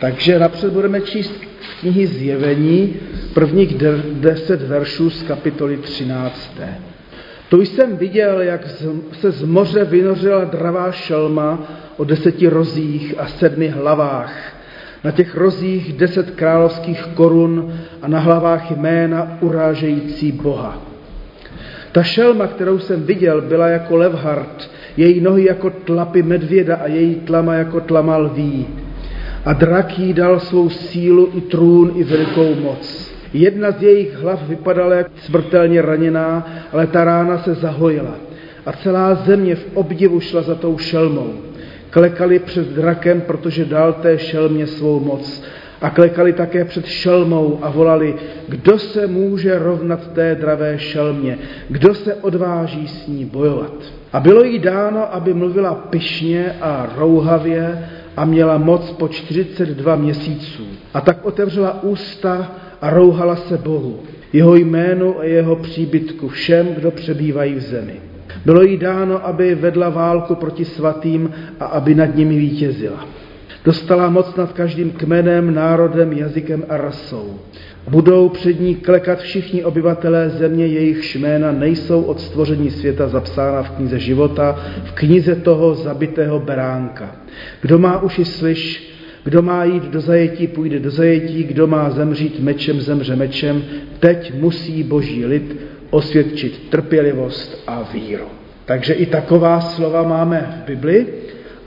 Takže napřed budeme číst knihy Zjevení, prvních deset veršů z kapitoly 13. Tu jsem viděl, jak se z moře vynořila dravá šelma o deseti rozích a sedmi hlavách. Na těch rozích deset královských korun a na hlavách jména urážející Boha. Ta šelma, kterou jsem viděl, byla jako levhart, její nohy jako tlapy medvěda a její tlama jako tlama lví. A drak jí dal svou sílu i trůn i velikou moc. Jedna z jejich hlav vypadala jak smrtelně raněná, ale ta rána se zahojila. A celá země v obdivu šla za tou šelmou. Klekali před drakem, protože dal té šelmě svou moc. A klekali také před šelmou a volali, kdo se může rovnat té dravé šelmě, kdo se odváží s ní bojovat. A bylo jí dáno, aby mluvila pyšně a rouhavě a měla moc po 42 měsíců. A tak otevřela ústa a rouhala se Bohu, jeho jménu a jeho příbytku všem, kdo přebývají v zemi. Bylo jí dáno, aby vedla válku proti svatým a aby nad nimi vítězila. Dostala moc nad každým kmenem, národem, jazykem a rasou. Budou před ní klekat všichni obyvatelé země, jejich jména nejsou od stvoření světa zapsána v knize života, v knize toho zabitého beránka. Kdo má uši slyš, kdo má jít do zajetí, půjde do zajetí, kdo má zemřít mečem, zemře mečem. Teď musí boží lid osvědčit trpělivost a víru. Takže i taková slova máme v Bibli.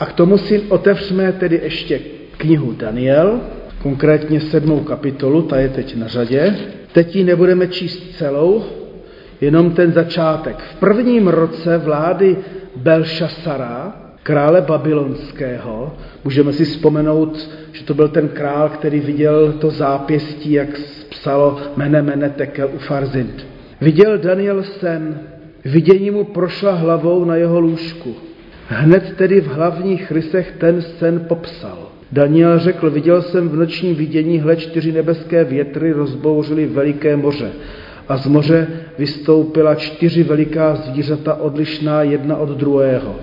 A k tomu si otevřeme tedy ještě knihu Daniel, konkrétně sedmou kapitolu, ta je teď na řadě. Teď ji nebudeme číst celou, jenom ten začátek. V prvním roce vlády Belšasara, krále babylonského, můžeme si vzpomenout, že to byl ten král, který viděl to zápěstí, jak psalo mene mene tekel u Farzint. Viděl Daniel sen, vidění mu prošla hlavou na jeho lůžku. Hned tedy v hlavních rysech ten sen popsal. Daniel řekl, viděl jsem v nočním vidění, hle čtyři nebeské větry rozbouřily veliké moře a z moře vystoupila čtyři veliká zvířata odlišná jedna od druhého.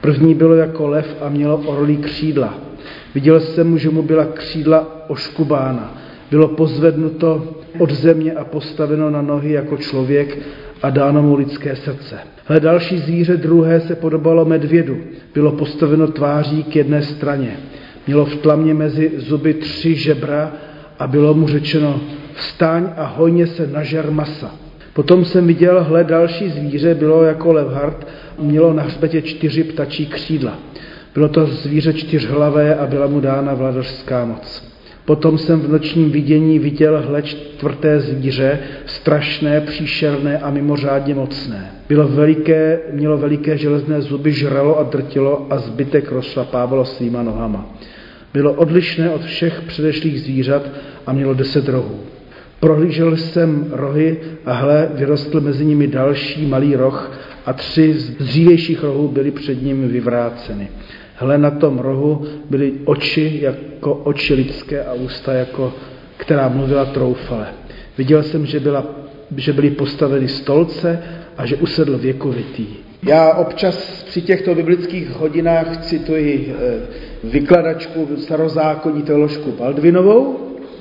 První bylo jako lev a mělo orlí křídla. Viděl jsem, že mu byla křídla oškubána. Bylo pozvednuto od země a postaveno na nohy jako člověk a dáno mu lidské srdce. Hle další zvíře druhé se podobalo medvědu. Bylo postaveno tváří k jedné straně. Mělo v tlamě mezi zuby tři žebra a bylo mu řečeno vstaň a hojně se nažer masa. Potom jsem viděl, hle další zvíře, bylo jako levhart, mělo na hřbetě čtyři ptačí křídla. Bylo to zvíře čtyřhlavé a byla mu dána vladařská moc. Potom jsem v nočním vidění viděl hle čtvrté zvíře, strašné, příšerné a mimořádně mocné. Bylo veliké, mělo veliké železné zuby, žralo a drtilo a zbytek rozšlapávalo svýma nohama. Bylo odlišné od všech předešlých zvířat a mělo deset rohů. Prohlížel jsem rohy a hle, vyrostl mezi nimi další malý roh a tři z dřívějších rohů byly před ním vyvráceny. Hle, na tom rohu byly oči jako oči lidské a ústa, jako, která mluvila troufale. Viděl jsem, že, byla, že byly postaveny stolce a že usedl věkovitý. Já občas při těchto biblických hodinách cituji eh, vykladačku starozákonní teoložku Baldvinovou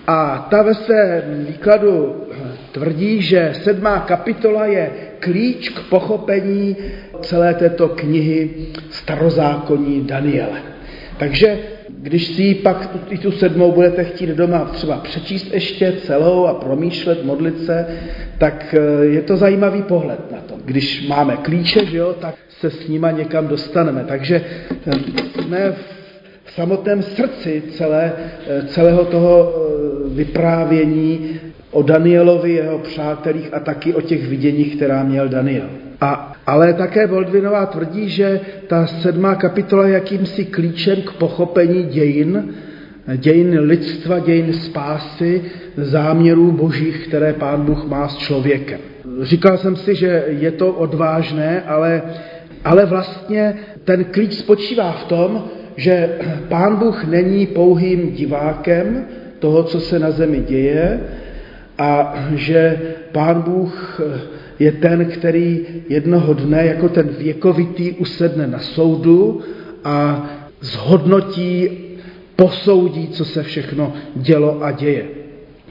a ta ve svém výkladu tvrdí, že sedmá kapitola je klíč k pochopení celé této knihy starozákonní Daniele. Takže když si pak i tu sedmou budete chtít doma třeba přečíst ještě celou a promýšlet, modlit se, tak eh, je to zajímavý pohled na to. Když máme klíče, že jo, tak se s nima někam dostaneme. Takže jsme v samotném srdci celé, eh, celého toho vyprávění o Danielovi, jeho přátelích a taky o těch viděních, která měl Daniel. A, ale také Boldvinová tvrdí, že ta sedmá kapitola je jakýmsi klíčem k pochopení dějin, dějin lidstva, dějin spásy, záměrů božích, které pán Bůh má s člověkem. Říkal jsem si, že je to odvážné, ale, ale vlastně ten klíč spočívá v tom, že pán Bůh není pouhým divákem toho, co se na zemi děje, a že pán Bůh je ten, který jednoho dne jako ten věkovitý usedne na soudu a zhodnotí posoudí, co se všechno dělo a děje.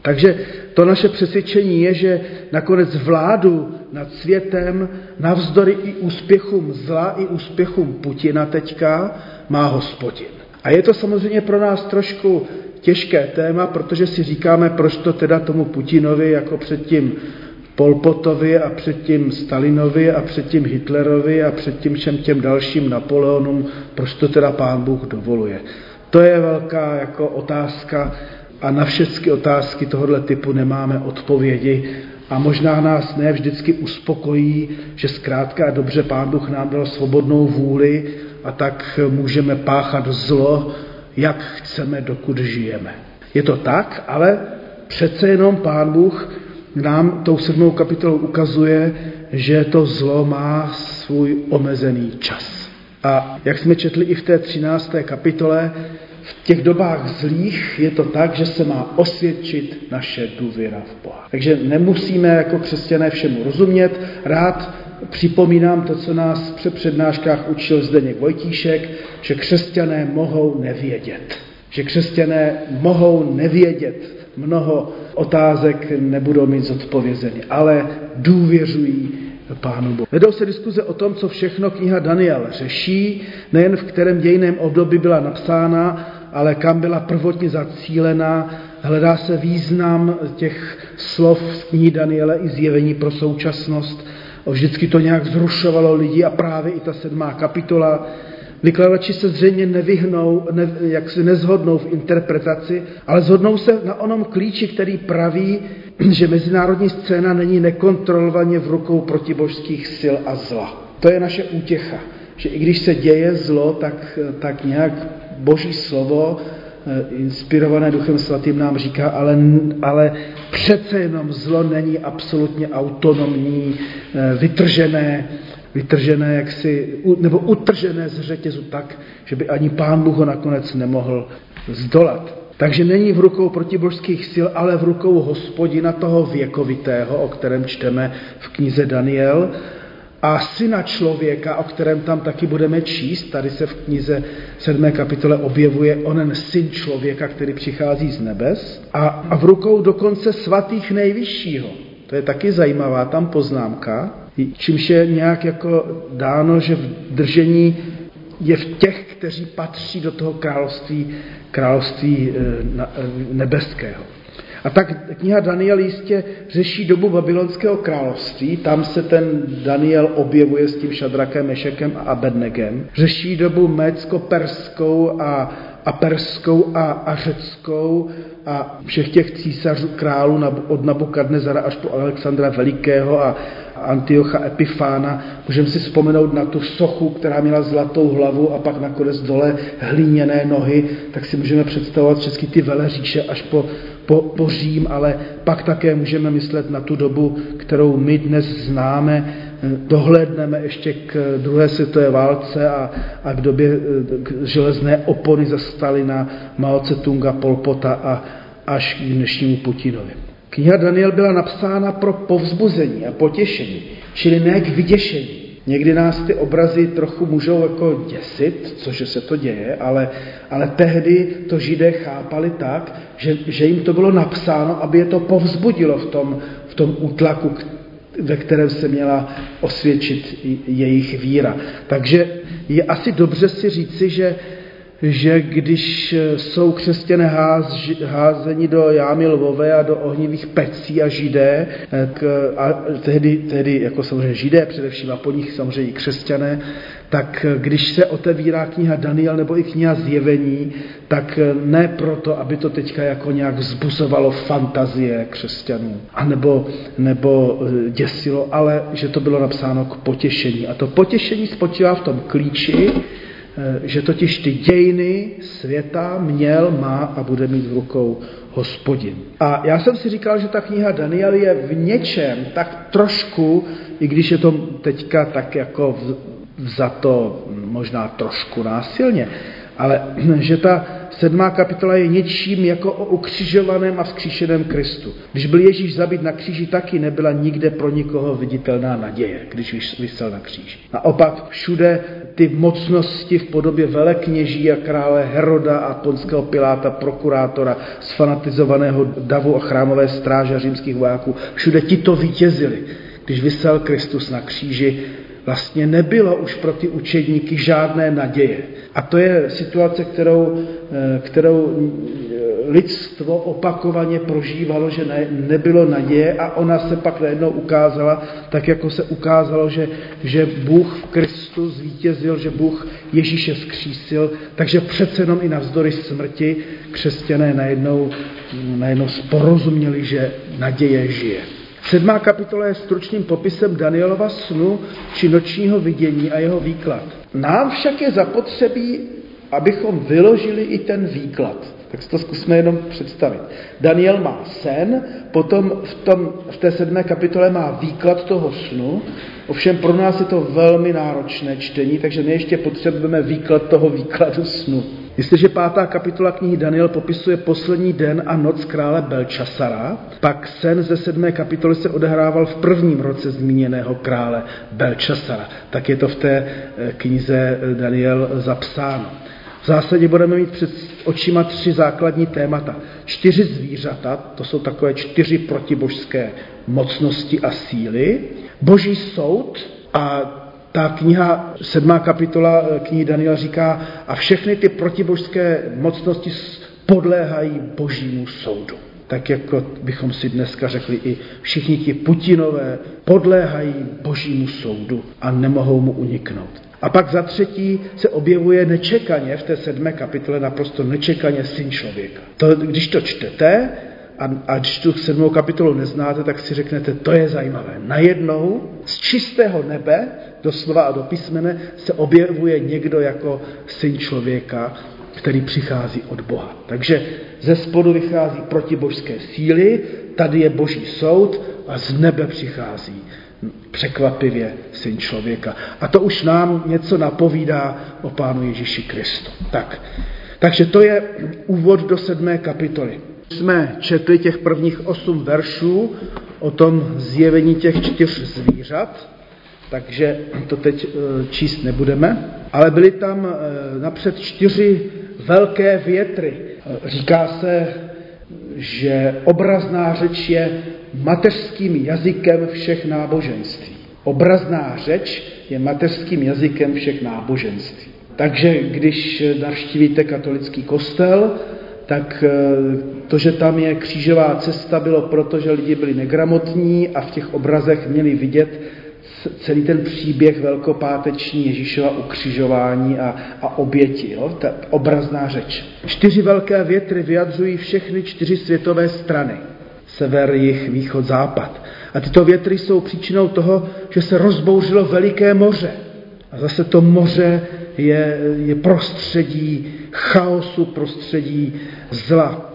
Takže to naše přesvědčení je, že nakonec vládu nad světem, navzdory i úspěchům zla, i úspěchům Putina teďka, má hospodin. A je to samozřejmě pro nás trošku těžké téma, protože si říkáme, proč to teda tomu Putinovi jako předtím Polpotovi a předtím Stalinovi a předtím Hitlerovi a předtím všem těm dalším Napoleonům, proč to teda pán Bůh dovoluje. To je velká jako otázka a na všechny otázky tohoto typu nemáme odpovědi a možná nás ne vždycky uspokojí, že zkrátka a dobře pán Bůh nám dal svobodnou vůli a tak můžeme páchat zlo, jak chceme, dokud žijeme. Je to tak, ale přece jenom pán Bůh nám tou sedmou kapitolou ukazuje, že to zlo má svůj omezený čas. A jak jsme četli i v té třinácté kapitole, v těch dobách zlých je to tak, že se má osvědčit naše důvěra v Boha. Takže nemusíme jako křesťané všemu rozumět. Rád připomínám to, co nás při přednáškách učil Zdeněk Vojtíšek, že křesťané mohou nevědět. Že křesťané mohou nevědět. Mnoho otázek nebudou mít zodpovězeny, ale důvěřují Pánu Bohu. Vedou se diskuze o tom, co všechno kniha Daniel řeší, nejen v kterém dějiném období byla napsána, ale kam byla prvotně zacílena. Hledá se význam těch slov z knihy Daniele i zjevení pro současnost. Vždycky to nějak zrušovalo lidi a právě i ta sedmá kapitola. Vykladači se zřejmě nevyhnou, ne, jak se nezhodnou v interpretaci, ale zhodnou se na onom klíči, který praví, že mezinárodní scéna není nekontrolovaně v rukou protibožských sil a zla. To je naše útěcha, že i když se děje zlo, tak, tak nějak boží slovo, eh, inspirované Duchem Svatým nám říká, ale, ale přece jenom zlo není absolutně autonomní, eh, vytržené, vytržené jaksi, nebo utržené z řetězu tak, že by ani pán Bůh ho nakonec nemohl zdolat. Takže není v rukou protibožských sil, ale v rukou hospodina toho věkovitého, o kterém čteme v knize Daniel, a syna člověka, o kterém tam taky budeme číst, tady se v knize 7. kapitole objevuje onen syn člověka, který přichází z nebes, a, a v rukou dokonce svatých nejvyššího. To je taky zajímavá tam poznámka, čímž je nějak jako dáno, že v držení je v těch, kteří patří do toho království, království eh, eh, nebeského. A tak kniha Daniel jistě řeší dobu babylonského království, tam se ten Daniel objevuje s tím Šadrakem, Mešekem a Abednegem. Řeší dobu mécko-perskou a, a perskou a, a řeckou a všech těch císařů, králů od Nabukadnezara až po Alexandra Velikého a, Antiocha Epifána. Můžeme si vzpomenout na tu sochu, která měla zlatou hlavu a pak nakonec dole hlíněné nohy, tak si můžeme představovat všechny ty veleříše až po, po, po Řím, ale pak také můžeme myslet na tu dobu, kterou my dnes známe, dohlédneme ještě k druhé světové válce a, a k době k železné opony za Stalina, Mao Tse-tunga, Polpota a až k dnešnímu Putinovi. Kniha Daniel byla napsána pro povzbuzení a potěšení, čili ne k vyděšení. Někdy nás ty obrazy trochu můžou jako děsit, cože se to děje, ale, ale tehdy to židé chápali tak, že, že jim to bylo napsáno, aby je to povzbudilo v tom, v tom útlaku, ve kterém se měla osvědčit jejich víra. Takže je asi dobře si říci, že že když eh, jsou křesťané ház, házeni do jámy lvové a do ohnivých pecí a židé, eh, k, a tehdy, tehdy jako samozřejmě židé především a po nich samozřejmě i křesťané, tak eh, když se otevírá kniha Daniel nebo i kniha Zjevení, tak ne proto, aby to teďka jako nějak vzbuzovalo fantazie křesťanů, anebo, nebo děsilo, ale že to bylo napsáno k potěšení. A to potěšení spočívá v tom klíči, Eh, že totiž ty dějiny světa měl, má a bude mít v rukou hospodin. A já jsem si říkal, že ta kniha Daniel je v něčem tak trošku, i když je to teďka tak jako vzato možná trošku násilně, ale že ta sedmá kapitola je něčím jako o ukřižovaném a vzkříšeném Kristu. Když byl Ježíš zabit na kříži, taky nebyla nikde pro nikoho viditelná naděje, když vysel na kříži. Naopak všude ty mocnosti v podobě velekněží a krále Heroda a ponského Piláta, prokurátora, sfanatizovaného davu a chrámové stráže římských vojáků, všude ti to vítězili. Když vysel Kristus na kříži, vlastně nebylo už pro ty učedníky žádné naděje. A to je situace, kterou, eh, kterou lidstvo opakovaně prožívalo, že ne, nebylo naděje a ona se pak najednou ukázala, tak jako se ukázalo, že, že Bůh v Kristu zvítězil, že Bůh Ježíše zkřísil, takže přece jenom i navzdory smrti křesťané najednou, najednou porozuměli, že naděje žije. Sedmá kapitola je stručným popisem Danielova snu či nočního vidění a jeho výklad. Nám však je zapotřebí, abychom vyložili i ten výklad. Tak si to zkusme jenom představit. Daniel má sen, potom v, tom, v té sedmé kapitole má výklad toho snu, ovšem pro nás je to velmi náročné čtení, takže my ještě potřebujeme výklad toho výkladu snu. Jestliže pátá kapitola knihy Daniel popisuje poslední den a noc krále Belčasara, pak sen ze sedmé kapitoly se odehrával v prvním roce zmíněného krále Belčasara. Tak je to v té eh, knize eh, Daniel zapsáno. V zásadě budeme mít před očima tři základní témata. Čtyři zvířata, to jsou takové čtyři protibožské mocnosti a síly, boží soud a ta kniha, sedmá kapitola eh, knihy Daniela říká, a všechny ty protibožské mocnosti podléhají božímu soudu. Tak jako bychom si dneska řekli, i všichni ti Putinové podléhají božímu soudu a nemohou mu uniknout. A pak za třetí se objevuje nečekaně v té sedmé kapitole, naprosto nečekaně syn člověka. To, když to čtete, a, a když tu sedmou kapitolu neznáte, tak si řeknete, to je zajímavé. Najednou z čistého nebe, doslova a do písmene, se objevuje někdo jako syn člověka, který přichází od Boha. Takže ze spodu vychází protibožské síly, tady je boží soud a z nebe přichází překvapivě syn člověka. A to už nám něco napovídá o Pánu Ježíši Kristu. Tak. Takže to je úvod do sedmé kapitoly jsme četli těch prvních osm veršů o tom zjevení těch čtyř zvířat, takže to teď eh, číst nebudeme, ale byly tam eh, napřed čtyři velké větry. Říká se, že obrazná řeč je mateřským jazykem všech náboženství. Obrazná řeč je mateřským jazykem všech náboženství. Takže když navštívíte katolický kostel, tak eh, to, že tam je křížová cesta, bylo proto, že lidi byli negramotní a v těch obrazech měli vidět celý ten příběh velkopáteční Ježíšova ukřižování a, a oběti. Jo? Ta obrazná řeč. Čtyři velké větry vyjadřují všechny čtyři světové strany. Sever, jih, východ, západ. A tyto větry jsou příčinou toho, že se rozbouřilo veliké moře. A zase to moře je, je prostředí chaosu, prostředí zla.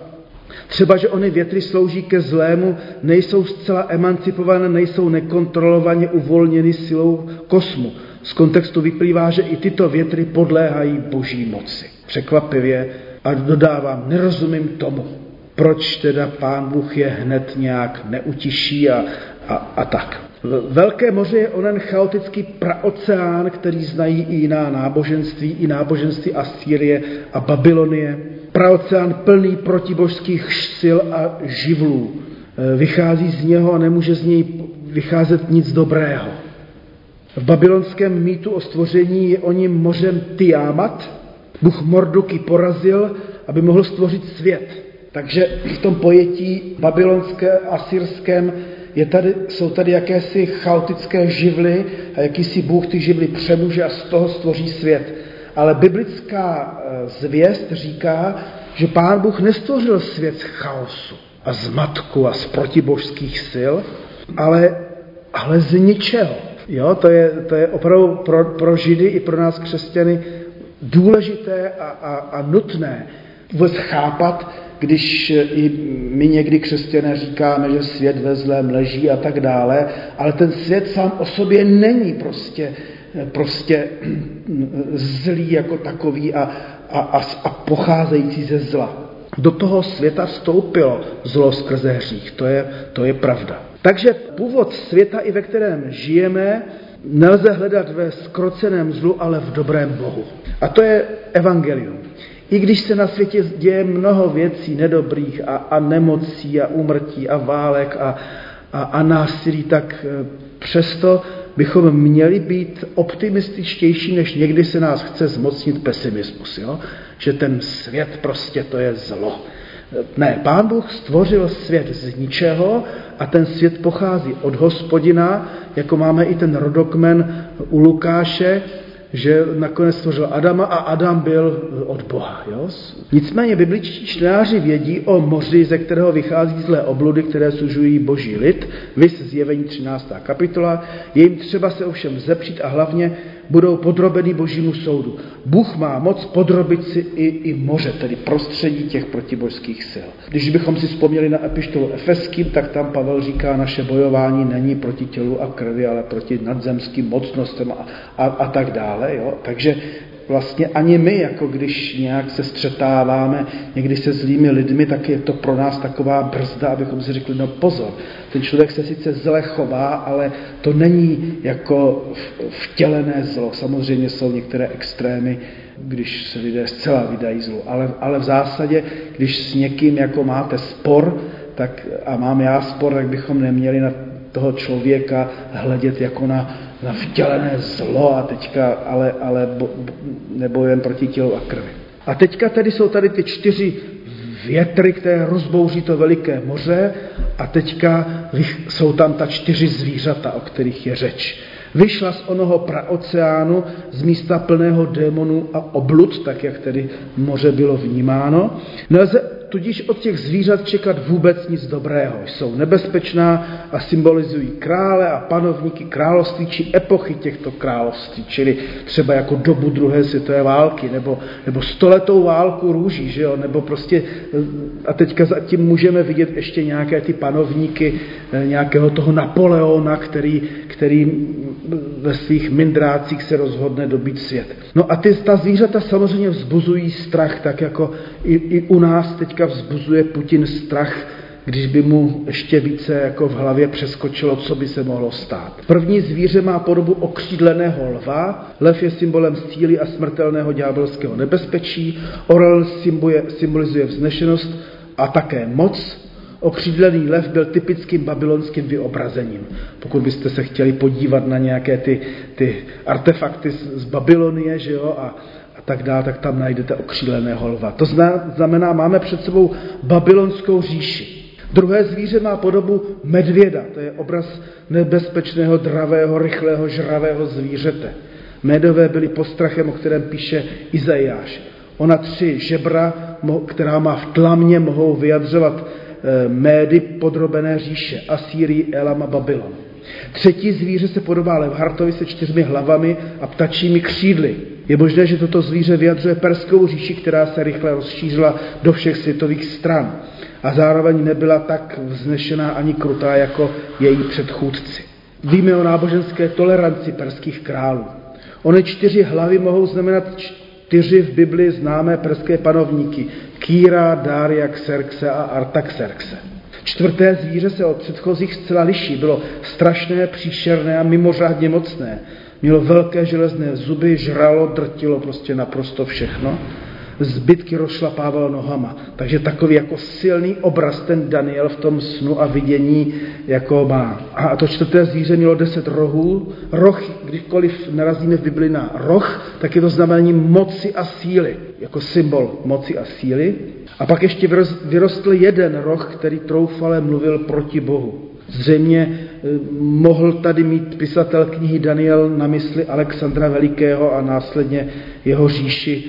Třeba, že ony větry slouží ke zlému, nejsou zcela emancipované, nejsou nekontrolovaně uvolněny silou kosmu. Z kontextu vyplývá, že i tyto větry podléhají boží moci. Překvapivě a dodávám, nerozumím tomu, proč teda pán Bůh je hned nějak neutiší a, a, a tak. Velké moře je onen chaotický praoceán, který znají i jiná náboženství, i náboženství Asýrie a Babylonie praoceán plný protibožských sil a živlů. E, vychází z něho a nemůže z něj vycházet nic dobrého. V babylonském mýtu o stvoření je o ním mořem Tiamat. Bůh Morduky porazil, aby mohl stvořit svět. Takže v tom pojetí babylonské a syrském je tady, jsou tady jakési chaotické živly a jakýsi Bůh ty živly přemůže a z toho stvoří svět. Ale biblická eh, zvěst říká, že Pán Bůh nestvořil svět z chaosu a zmatku a z protibožských sil, ale, ale z ničeho. Jo, to je, to je opravdu pro, pro Židy i pro nás křesťany důležité a, a, a nutné vůbec chápat, když i my někdy křesťané říkáme, že svět ve zlém leží a tak dále, ale ten svět sám o sobě není prostě prostě zlý jako takový a, a, a, a pocházející ze zla. Do toho světa vstoupilo zlo skrze hřích, to je, to je pravda. Takže původ světa, i ve kterém žijeme, Nelze hledat ve skroceném zlu, ale v dobrém Bohu. A to je evangelium. I když se na světě děje mnoho věcí nedobrých a, a nemocí a úmrtí a válek a, a, a násilí, tak eh, přesto bychom měli být optimističtější, než někdy se nás chce zmocnit pesimismus. Jo? Že ten svět prostě to je zlo. Ne, pán Bůh stvořil svět z ničeho a ten svět pochází od hospodina, jako máme i ten rodokmen u Lukáše, že nakonec stvořil Adama a Adam byl od Boha. Jo? Nicméně bibličtí čtenáři vědí o moři, ze kterého vychází zlé obludy, které sužují boží lid, vys zjevení 13. kapitola, je jim třeba se ovšem zepřít a hlavně budou podrobeny božímu soudu. Bůh má moc podrobit si i, i moře, tedy prostředí těch protibožských sil. Když bychom si vzpomněli na epištolu Efeským, tak tam Pavel říká, naše bojování není proti tělu a krvi, ale proti nadzemským mocnostem a, a, a tak dále. Jo? Takže vlastně ani my, jako když nějak se střetáváme někdy se zlými lidmi, tak je to pro nás taková brzda, abychom si řekli, no pozor, ten člověk se sice zle chová, ale to není jako vtělené zlo. Samozřejmě jsou některé extrémy, když se lidé zcela vydají zlu, ale, ale v zásadě, když s někým jako máte spor, tak, a mám já spor, tak bychom neměli na toho člověka hledět jako na, na vtělené zlo a teďka, ale, ale bo, nebojujeme proti tělu a krvi. A teďka tady jsou tady ty čtyři větry, které rozbouří to veliké moře a teďka jsou tam ta čtyři zvířata, o kterých je řeč. Vyšla z onoho praoceánu, z místa plného démonů a oblud, tak jak tedy moře bylo vnímáno. Nelze tudíž od těch zvířat čekat vůbec nic dobrého. Jsou nebezpečná a symbolizují krále a panovníky království či epochy těchto království, čili třeba jako dobu druhé světové války, nebo, nebo stoletou válku růží, že jo? nebo prostě, a teďka zatím můžeme vidět ještě nějaké ty panovníky, eh, nějakého toho Napoleona, který, který ve svých mindrácích se rozhodne dobít svět. No a ty, ta zvířata samozřejmě vzbuzují strach, tak jako i, i u nás teďka vzbuzuje Putin strach, když by mu ještě více jako v hlavě přeskočilo, co by se mohlo stát. První zvíře má podobu okřídleného lva, lev je symbolem síly a smrtelného ďábelského nebezpečí, orel symbolizuje vznešenost a také moc, Okřídlený lev byl typickým babylonským vyobrazením. Pokud byste se chtěli podívat na nějaké ty, ty artefakty z, z Babylonie, že jo, a tak dále, tak tam najdete okřídleného lva. To znamená, máme před sebou babylonskou říši. Druhé zvíře má podobu medvěda, to je obraz nebezpečného, dravého, rychlého, žravého zvířete. Médové byly postrachem, o kterém píše Izajáš. Ona tři žebra, která má v tlamě, mohou vyjadřovat Eh, médy podrobené říše, Asýrii, Elam a Babylon. Třetí zvíře se podobá levhartovi se čtyřmi hlavami a ptačími křídly. Je možné, že toto zvíře vyjadřuje perskou říši, která se rychle rozšířila do všech světových stran a zároveň nebyla tak vznešená ani krutá jako její předchůdci. Víme o náboženské toleranci perských králů. Ony čtyři hlavy mohou znamenat čtyři v Bibli známé perské panovníky. Kýra, Dária, Xerxe a Artaxerxe. Čtvrté zvíře se od předchozích zcela liší. Bylo strašné, příšerné a mimořádně mocné. Mělo velké železné zuby, žralo, drtilo prostě naprosto všechno zbytky rozšlapával nohama. Takže takový jako silný obraz ten Daniel v tom snu a vidění jako má. A to čtvrté zvíře mělo deset rohů. Roh, kdykoliv narazíme v Bibli na roh, tak je to znamení moci a síly, jako symbol moci a síly. A pak ještě vyrostl jeden roh, který troufale mluvil proti Bohu. Zřejmě eh, mohl tady mít pisatel knihy Daniel na mysli Alexandra Velikého a následně jeho říši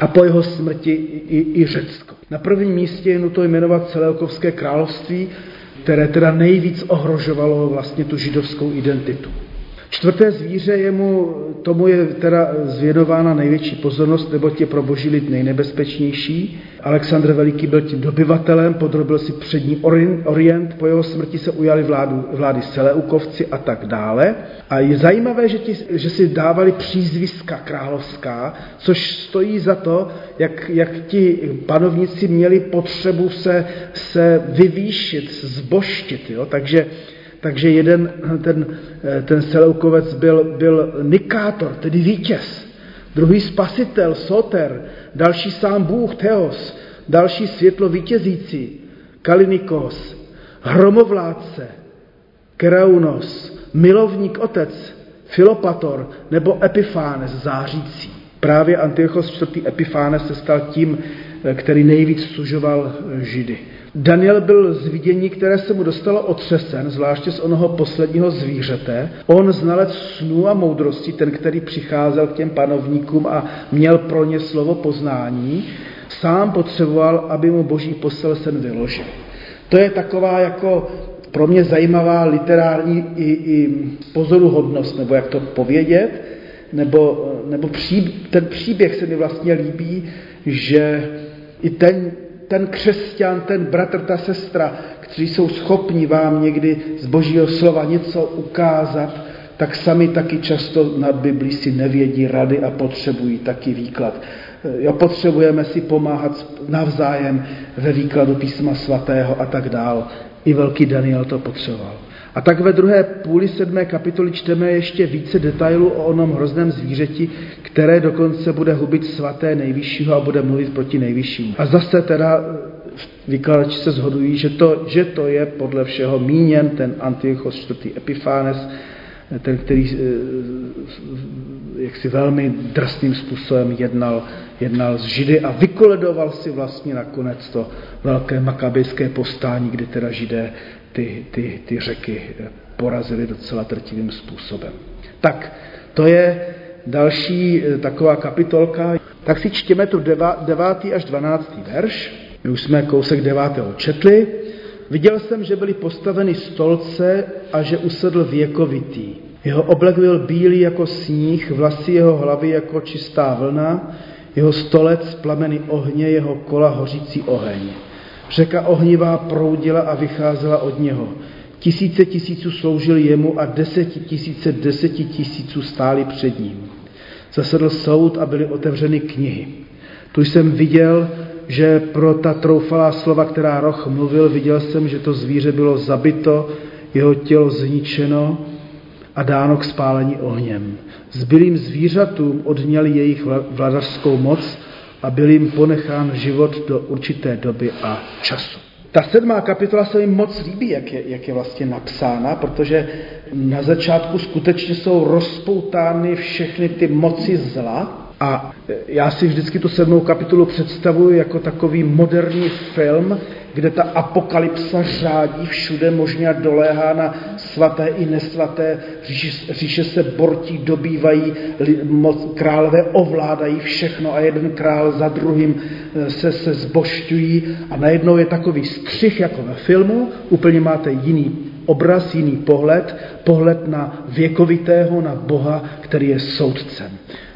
a po jeho smrti i, i Řecko. Na prvním místě je nutno jmenovat Seleukovské království, které teda nejvíc ohrožovalo vlastně tu židovskou identitu. Čtvrté zvíře je mu, tomu je teda zvěnována největší pozornost, nebo je pro boží lid nejnebezpečnější. Alexandr Veliký byl tím dobyvatelem, podrobil si přední orient, po jeho smrti se ujali vládu, vlády Seleukovci a tak dále. A je zajímavé, že, ti, že si dávali přízviska královská, což stojí za to, jak, jak ti panovníci měli potřebu se, se vyvýšit, zboštit. Jo? Takže takže jeden, ten, ten Seleukovec byl, byl Nikátor, tedy vítěz, druhý spasitel, Soter, další sám Bůh, Theos, další světlo vítězící, Kalinikos, hromovládce, Keraunos, milovník otec, Filopator nebo Epifánes zářící. Právě Antiochos IV. Epifánes se stal tím, který nejvíc sužoval Židy. Daniel byl z vidění, které se mu dostalo otřesen, zvláště z onoho posledního zvířete. On znalec snů a moudrosti, ten, který přicházel k těm panovníkům a měl pro ně slovo poznání, sám potřeboval, aby mu boží posel sen vyložil. To je taková jako pro mě zajímavá literární i, i pozoruhodnost, nebo jak to povědět, nebo, nebo pří, ten příběh se mi vlastně líbí, že i ten, ten křesťan, ten bratr, ta sestra, kteří jsou schopni vám někdy z božího slova něco ukázat, tak sami taky často nad Biblí si nevědí rady a potřebují taky výklad. Jo, potřebujeme si pomáhat navzájem ve výkladu písma svatého a tak dál. I velký Daniel to potřeboval. A tak ve druhé půli sedmé kapitoly čteme ještě více detailů o onom hrozném zvířeti, které dokonce bude hubit svaté nejvyššího a bude mluvit proti nejvyššímu. A zase teda vykladači se shodují, že to, že to je podle všeho míněn ten Antiochos IV. Epifánes, ten, který eh, jaksi velmi drsným způsobem jednal, jednal s Židy a vykoledoval si vlastně nakonec to velké makabejské postání, kdy teda Židé ty, ty, ty řeky porazili docela trtivým způsobem. Tak, to je další eh, taková kapitolka. Tak si čtěme tu devátý až dvanáctý verš. My už jsme kousek devátého četli. Viděl jsem, že byly postaveny stolce a že usedl věkovitý. Jeho oblek byl bílý jako sníh, vlasy jeho hlavy jako čistá vlna, jeho stolec plameny ohně, jeho kola hořící oheň. Řeka ohnivá proudila a vycházela od něho. Tisíce tisíců sloužili jemu a deseti tisíce deseti tisíců stáli před ním. Zasedl soud a byly otevřeny knihy. Tu jsem viděl, že pro ta troufalá slova, která roh mluvil, viděl jsem, že to zvíře bylo zabito, jeho tělo zničeno a dáno k spálení ohněm. Zbylým zvířatům odněli jejich vladařskou moc a byl jim ponechán život do určité doby a času. Ta sedmá kapitola se mi moc líbí, jak je, jak je vlastně napsána, protože na začátku skutečně jsou rozpoutány všechny ty moci zla, a já si vždycky tu sedmou kapitolu představuji jako takový moderní film, kde ta apokalypsa řádí všude možně a doléhá na svaté i nesvaté, říše, se bortí, dobývají, králové ovládají všechno a jeden král za druhým eh, se, se zbošťují. A najednou je takový střih jako ve filmu, úplně máte jiný obraz, jiný pohled, pohled na věkovitého, na Boha, který je soudcem.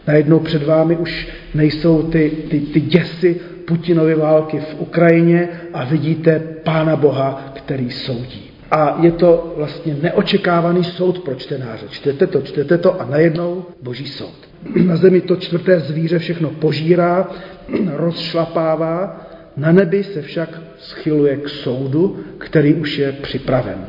Najednou před vámi už nejsou ty, ty, ty děsy Putinovy války v Ukrajině a vidíte Pána Boha, který soudí. A je to vlastně neočekávaný soud pro čtenáře. Čtete to, čtete to a najednou boží soud. Na zemi to čtvrté zvíře všechno požírá, rozšlapává, na nebi se však schyluje k soudu, který už je připraven.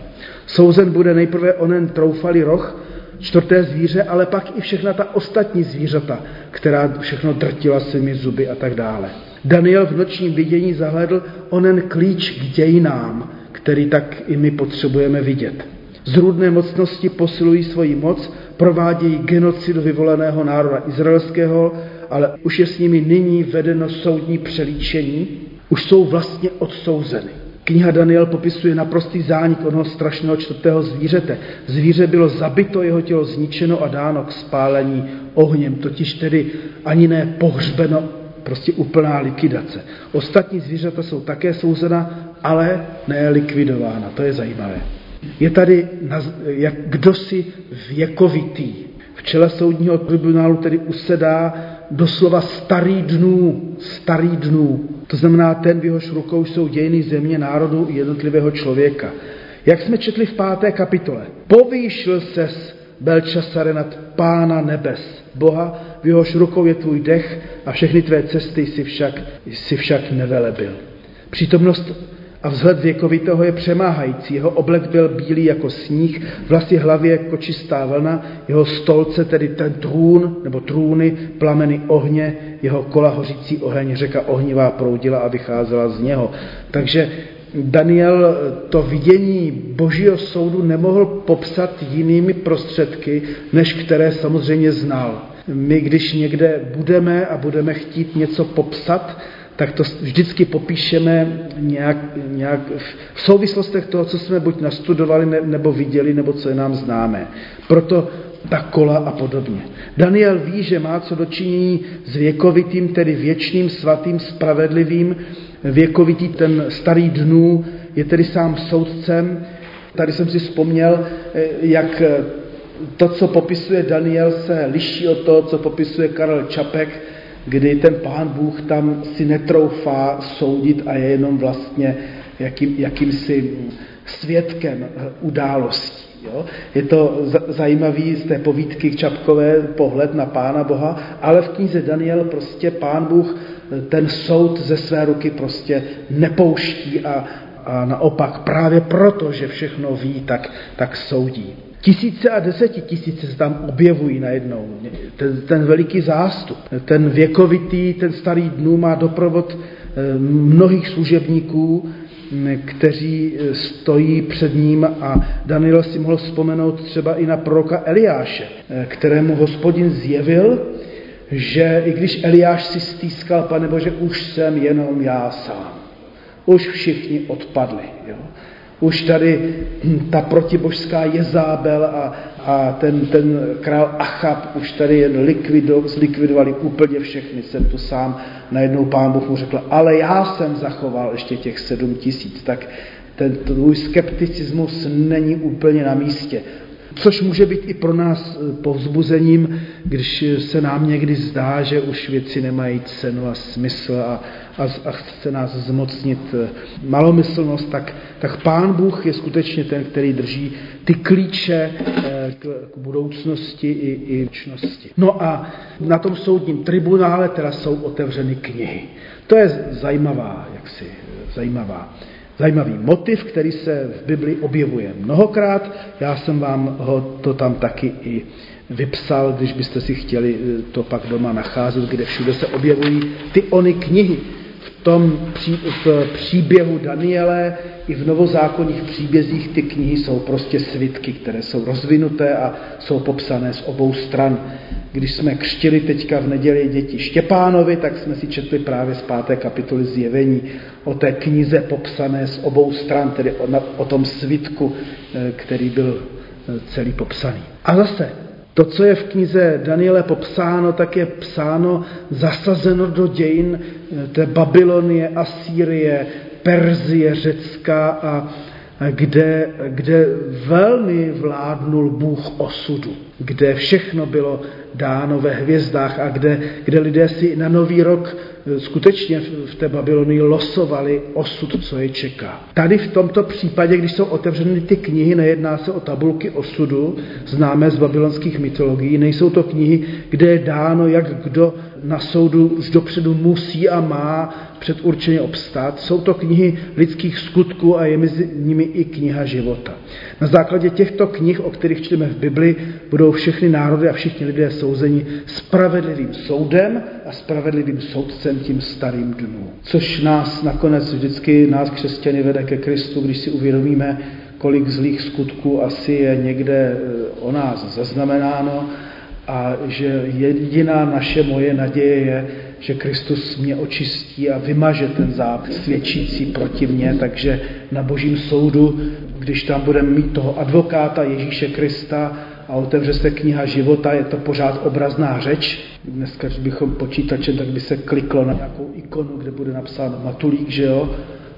Souzen bude nejprve onen troufalý roh, čtvrté zvíře, ale pak i všechna ta ostatní zvířata, která všechno drtila svými zuby a tak dále. Daniel v nočním vidění zahledl onen klíč k dějinám, který tak i my potřebujeme vidět. Zrůdné mocnosti posilují svoji moc, provádějí genocidu vyvoleného národa izraelského, ale už je s nimi nyní vedeno soudní přelíčení, už jsou vlastně odsouzeny. Kniha Daniel popisuje naprostý zánik onoho strašného čtvrtého zvířete. Zvíře bylo zabito, jeho tělo zničeno a dáno k spálení ohněm, totiž tedy ani ne pohřbeno, prostě úplná likvidace. Ostatní zvířata jsou také souzena, ale ne likvidována. To je zajímavé. Je tady jak kdosi věkovitý. V čele soudního tribunálu tedy usedá doslova starý dnů, starý dnů. To znamená ten, v jehož rukou jsou dějiny země, národu i jednotlivého člověka. Jak jsme četli v páté kapitole, povýšil ses Belčasare nad pána nebes, Boha, v jehož rukou je tvůj dech a všechny tvé cesty si však, si však nevelebil. Přítomnost a vzhled věkovitého je přemáhající. Jeho oblek byl bílý jako sníh, vlasy hlavě jako čistá vlna, jeho stolce, tedy ten trůn nebo trůny, plameny ohně, jeho kola hořící oheň, řeka ohnivá proudila a vycházela z něho. Takže Daniel to vidění božího soudu nemohl popsat jinými prostředky, než které samozřejmě znal. My, když někde budeme a budeme chtít něco popsat, tak to vždycky popíšeme nějak, nějak v souvislostech toho, co jsme buď nastudovali, nebo viděli, nebo co je nám známé. Proto ta kola a podobně. Daniel ví, že má co dočinění s věkovitým, tedy věčným, svatým, spravedlivým. Věkovitý ten starý dnů je tedy sám soudcem. Tady jsem si vzpomněl, eh, jak to, co popisuje Daniel, se liší od toho, co popisuje Karel Čapek, kdy ten pán Bůh tam si netroufá soudit a je jenom vlastně jakým, jakýmsi svědkem událostí. Jo? Je to zajímavý z té povídky Čapkové pohled na Pána Boha, ale v knize Daniel prostě Pán Bůh ten soud ze své ruky prostě nepouští a, a naopak právě proto, že všechno ví, tak, tak soudí. Tisíce a desetitisíce se tam objevují najednou. Ten, ten veliký zástup, ten věkovitý, ten starý dnů má doprovod eh, mnohých služebníků, kteří eh, stojí před ním a Daniel si mohl vzpomenout třeba i na proroka Eliáše, eh, kterému hospodin zjevil, že i když Eliáš si stýskal, pane Bože, už jsem jenom já sám. Už všichni odpadli. Jo? Už tady ta protibožská Jezábel a, a ten, ten král Achab už tady jen likvido, zlikvidovali úplně všechny. Jsem tu sám, najednou pán Bůh mu řekl, ale já jsem zachoval ještě těch sedm tisíc. Tak ten tvůj skepticismus není úplně na místě. Což může být i pro nás eh, povzbuzením, když se nám někdy zdá, že už věci nemají cenu a smysl a, a, a chce nás zmocnit eh, malomyslnost, tak, tak Pán Bůh je skutečně ten, který drží ty klíče eh, k, k budoucnosti i, i čnosti. No a na tom soudním tribunále teda jsou otevřeny knihy. To je zajímavá, jaksi, zajímavá zajímavý motiv, který se v Bibli objevuje mnohokrát. Já jsem vám ho to tam taky i vypsal, když byste si chtěli eh, to pak doma nacházet, kde všude se objevují ty ony knihy. Tom pří, v příběhu Daniele i v novozákonních příbězích ty knihy jsou prostě svitky, které jsou rozvinuté a jsou popsané z obou stran. Když jsme křtili teďka v neděli děti Štěpánovi, tak jsme si četli právě z páté kapitoly zjevení o té knize popsané z obou stran, tedy o, o tom svitku, eh, který byl eh, celý popsaný. A zase, to, co je v knize Daniele popsáno, tak je psáno, zasazeno do dějin eh, té Babylonie, Asýrie, Perzie, Řecka a kde, kde velmi vládnul Bůh osudu, kde všechno bylo dáno ve hvězdách a kde, kde lidé si na nový rok e, skutečně v té Babylonii losovali osud, co je čeká. Tady v tomto případě, když jsou otevřeny ty knihy, nejedná se o tabulky osudu, známé z babylonských mytologií, nejsou to knihy, kde je dáno, jak kdo na soudu už dopředu musí a má předurčeně obstát. Jsou to knihy lidských skutků a je mezi nimi i kniha života. Na základě těchto knih, o kterých čteme v Bibli, budou všechny národy a všichni lidé souzeni spravedlivým soudem a spravedlivým soudcem tím starým dnů. Což nás nakonec vždycky, nás křesťany vede ke Kristu, když si uvědomíme, kolik zlých skutků asi je někde eh, o nás zaznamenáno a že jediná naše moje naděje je, že Kristus mě očistí a vymaže ten západ svědčící proti mně, takže na božím soudu, když tam budeme mít toho advokáta Ježíše Krista a otevře se kniha života, je to pořád obrazná řeč. Dneska, když bychom počítačem, tak by se kliklo na nějakou ikonu, kde bude napsáno Matulík, že jo?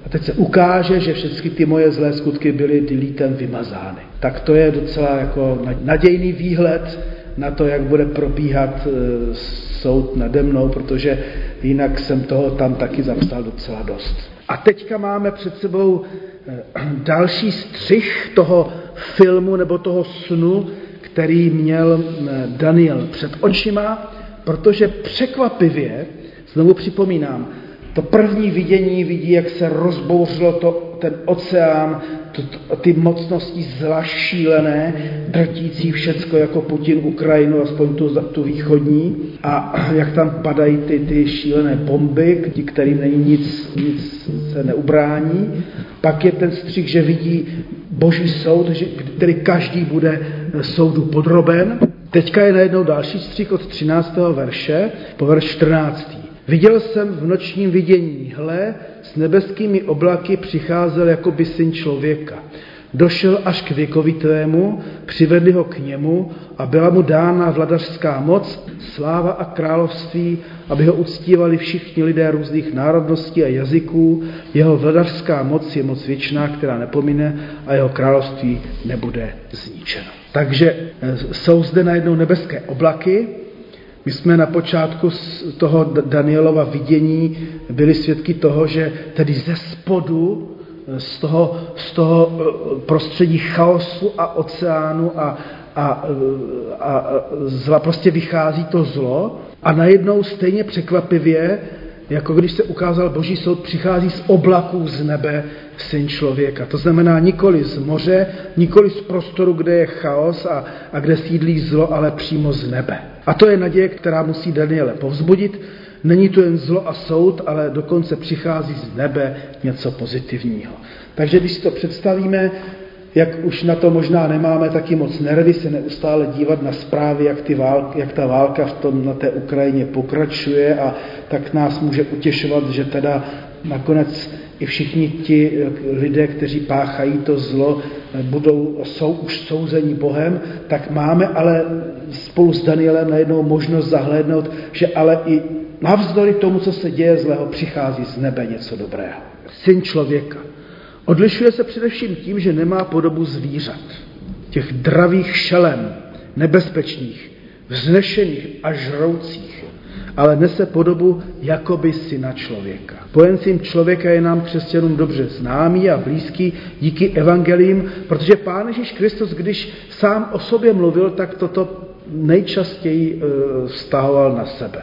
A teď se ukáže, že všechny ty moje zlé skutky byly deletem vymazány. Tak to je docela jako nadějný výhled na to, jak bude probíhat e, soud nade mnou, protože jinak jsem toho tam taky zapsal docela dost. A teďka máme před sebou e, další střih toho filmu nebo toho snu, který měl e, Daniel před očima, protože překvapivě, znovu připomínám, To první vidění vidí, jak se rozbouřilo to, ten oceán, ty mocnosti zla šílené, drtící všecko jako Putin Ukrajinu, aspoň tu, tu východní, a jak tam padají ty, ty šílené bomby, kterým není nic, nic se neubrání. Pak je ten střih, že vidí boží soud, který každý bude soudu podroben. Teďka je najednou další střih od 13. verše po verš 14. Viděl jsem v nočním vidění, hle, s nebeskými oblaky přicházel jako by syn člověka. Došel až k věkovitvému, přivedli ho k němu a byla mu dána vladařská moc, sláva a království, aby ho uctívali všichni lidé různých národností a jazyků. Jeho vladařská moc je moc věčná, která nepomine a jeho království nebude zničeno. Takže eh, jsou zde najednou nebeské oblaky, my jsme na počátku z toho Danielova vidění byli svědky toho, že tedy ze spodu, z toho, z toho eh, prostředí chaosu a oceánu a, a, a, a zla prostě vychází to zlo a najednou stejně překvapivě jako když se ukázal boží soud, přichází z oblaků z nebe syn člověka. To znamená nikoli z moře, nikoli z prostoru, kde je chaos a, a kde sídlí zlo, ale přímo z nebe. A to je naděje, která musí Daniele povzbudit. Není to jen zlo a soud, ale dokonce přichází z nebe něco pozitivního. Takže když si to představíme, jak už na to možná nemáme taky moc nervy se neustále dívat na zprávy, jak, ty války, jak ta válka v tom, na té Ukrajině pokračuje a tak nás může utěšovat, že teda nakonec i všichni ti lidé, kteří páchají to zlo, budou, jsou už souzení Bohem, tak máme ale spolu s Danielem najednou možnost zahlédnout, že ale i navzdory tomu, co se děje zlého, přichází z nebe něco dobrého. Syn člověka. Odlišuje se především tím, že nemá podobu zvířat, těch dravých šelem, nebezpečných, vznešených a žroucích, ale nese podobu jakoby syna člověka. Pojencím člověka je nám křesťanům dobře známý a blízký díky evangelím, protože Pán Ježíš Kristus, když sám o sobě mluvil, tak toto nejčastěji e, vztahoval na sebe.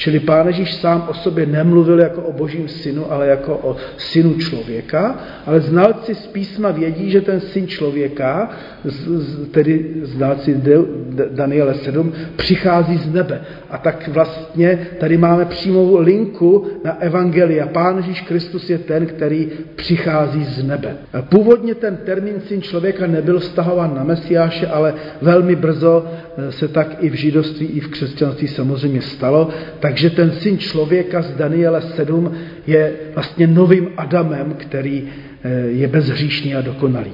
Čili Pán Ježíš sám o sobě nemluvil jako o božím synu, ale jako o synu člověka, ale znalci z písma vědí, že ten syn člověka, tedy znalci Daniele 7, přichází z nebe. A tak vlastně tady máme přímou linku na Evangelia. Pán Ježíš Kristus je ten, který přichází z nebe. Původně ten termín syn člověka nebyl vztahován na Mesiáše, ale velmi brzo se tak i v židovství, i v křesťanství samozřejmě stalo. Takže ten syn člověka z Daniela 7 je vlastně novým Adamem, který eh, je bezhříšný a dokonalý.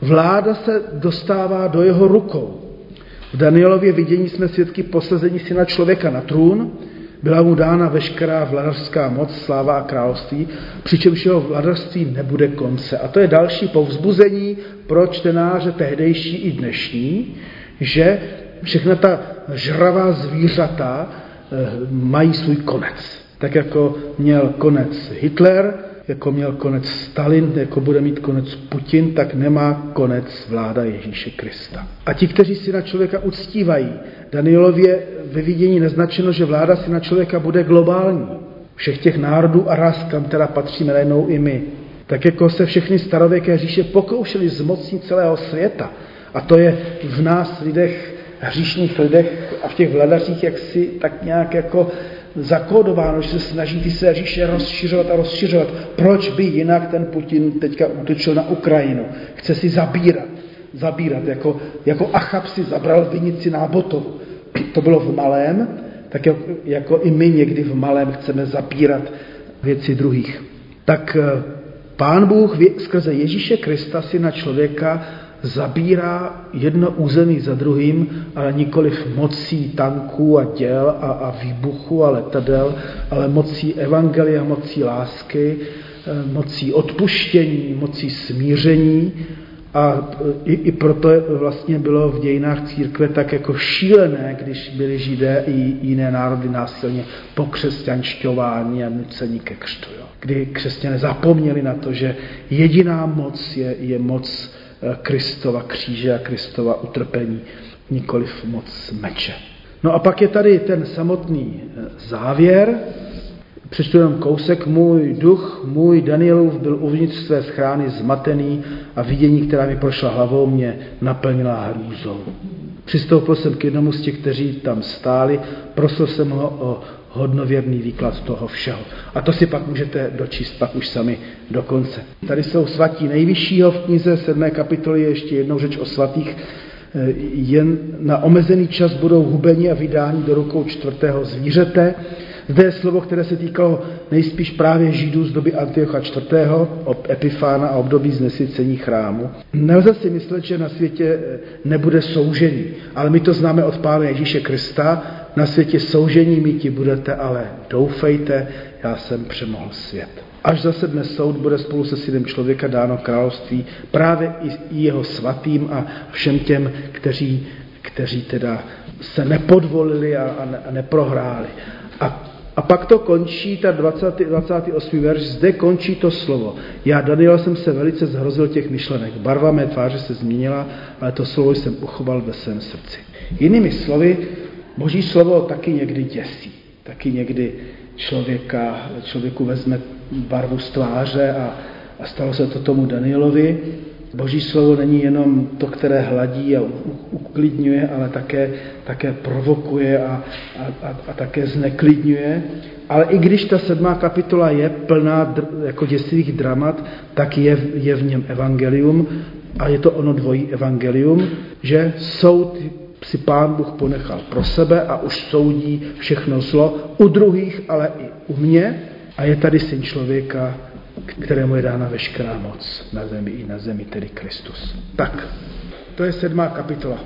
Vláda se dostává do jeho rukou. V Danielově vidění jsme svědky posazení syna člověka na trůn, byla mu dána veškerá vladařská moc, sláva a království, přičemž jeho vladařství nebude konce. A to je další povzbuzení pro čtenáře tehdejší i dnešní, že všechna ta žravá zvířata eh, mají svůj konec. Tak jako měl konec Hitler, jako měl konec Stalin, jako bude mít konec Putin, tak nemá konec vláda Ježíše Krista. A ti, kteří si na člověka uctívají, Danielově ve vidění naznačeno, že vláda si na člověka bude globální. Všech těch národů a ras, kam teda patříme najednou i my. Tak jako se všechny starověké říše pokoušeli zmocnit celého světa. A to je v nás lidech hříšných lidech a v těch vladařích jak si tak nějak jako zakódováno, že se snaží ty své říše rozšiřovat a rozšiřovat. Proč by jinak ten Putin teďka útočil na Ukrajinu? Chce si zabírat, zabírat, jako, jako Achab si zabral vinici Nábotovu. To bylo v malém, tak jako, jako i my někdy v malém chceme zabírat věci druhých. Tak eh, Pán Bůh skrze Ježíše Krista si na člověka zabírá jedno území za druhým, ale nikoliv mocí tanků a děl a, a výbuchu a letadel, ale mocí evangelia, mocí lásky, eh, mocí odpuštění, mocí smíření a i, i proto vlastně bylo v dějinách církve tak jako šílené, když byli židé i jiné národy násilně pokřesťanšťováni a nuceni ke křtu. Jo. Kdy křesťané zapomněli na to, že jediná moc je, je moc Eh, Kristova kříže a Kristova utrpení, nikoliv moc meče. No a pak je tady ten samotný eh, závěr, Přečtu jenom kousek. Můj duch, můj Danielův byl uvnitř své schrány zmatený a vidění, která mi prošla hlavou, mě naplnila hrůzou. Přistoupil jsem k jednomu z těch, kteří tam stáli, prosil jsem ho o hodnověrný výklad toho všeho. A to si pak můžete dočíst pak už sami do konce. Tady jsou svatí nejvyššího v knize 7. kapitoly, je ještě jednou řeč o svatých, eh, jen na omezený čas budou hubeni a vydání do rukou čtvrtého zvířete. Zde je slovo, které se týkalo nejspíš právě Židů z doby Antiocha IV., ob Epifána a období znesycení chrámu. Nelze si myslet, že na světě eh, nebude soužení, ale my to známe od Pána Ježíše Krista. Na světě soužení míti budete, ale doufejte, já jsem přemohl svět. Až zase dnes soud bude spolu se synem člověka dáno království právě i jeho svatým a všem těm, kteří, kteří teda se nepodvolili a, a, ne, a neprohráli. A a pak to končí, ta 20, 28. verš, zde končí to slovo. Já, Daniel, jsem se velice zhrozil těch myšlenek. Barva mé tváře se změnila, ale to slovo jsem uchoval ve svém srdci. Jinými slovy, boží slovo taky někdy děsí. Taky někdy člověka, člověku vezme barvu z tváře a, a stalo se to tomu Danielovi. Boží slovo není jenom to, které hladí a uklidňuje, ale také, také provokuje a, a, a, a také zneklidňuje. Ale i když ta sedmá kapitola je plná jako děsivých dramat, tak je, je v něm evangelium a je to ono dvojí evangelium, že soud si pán Bůh ponechal pro sebe a už soudí všechno zlo u druhých, ale i u mě. A je tady syn člověka, kterému je dána veškerá moc na zemi i na zemi, tedy Kristus. Tak, to je sedmá kapitola.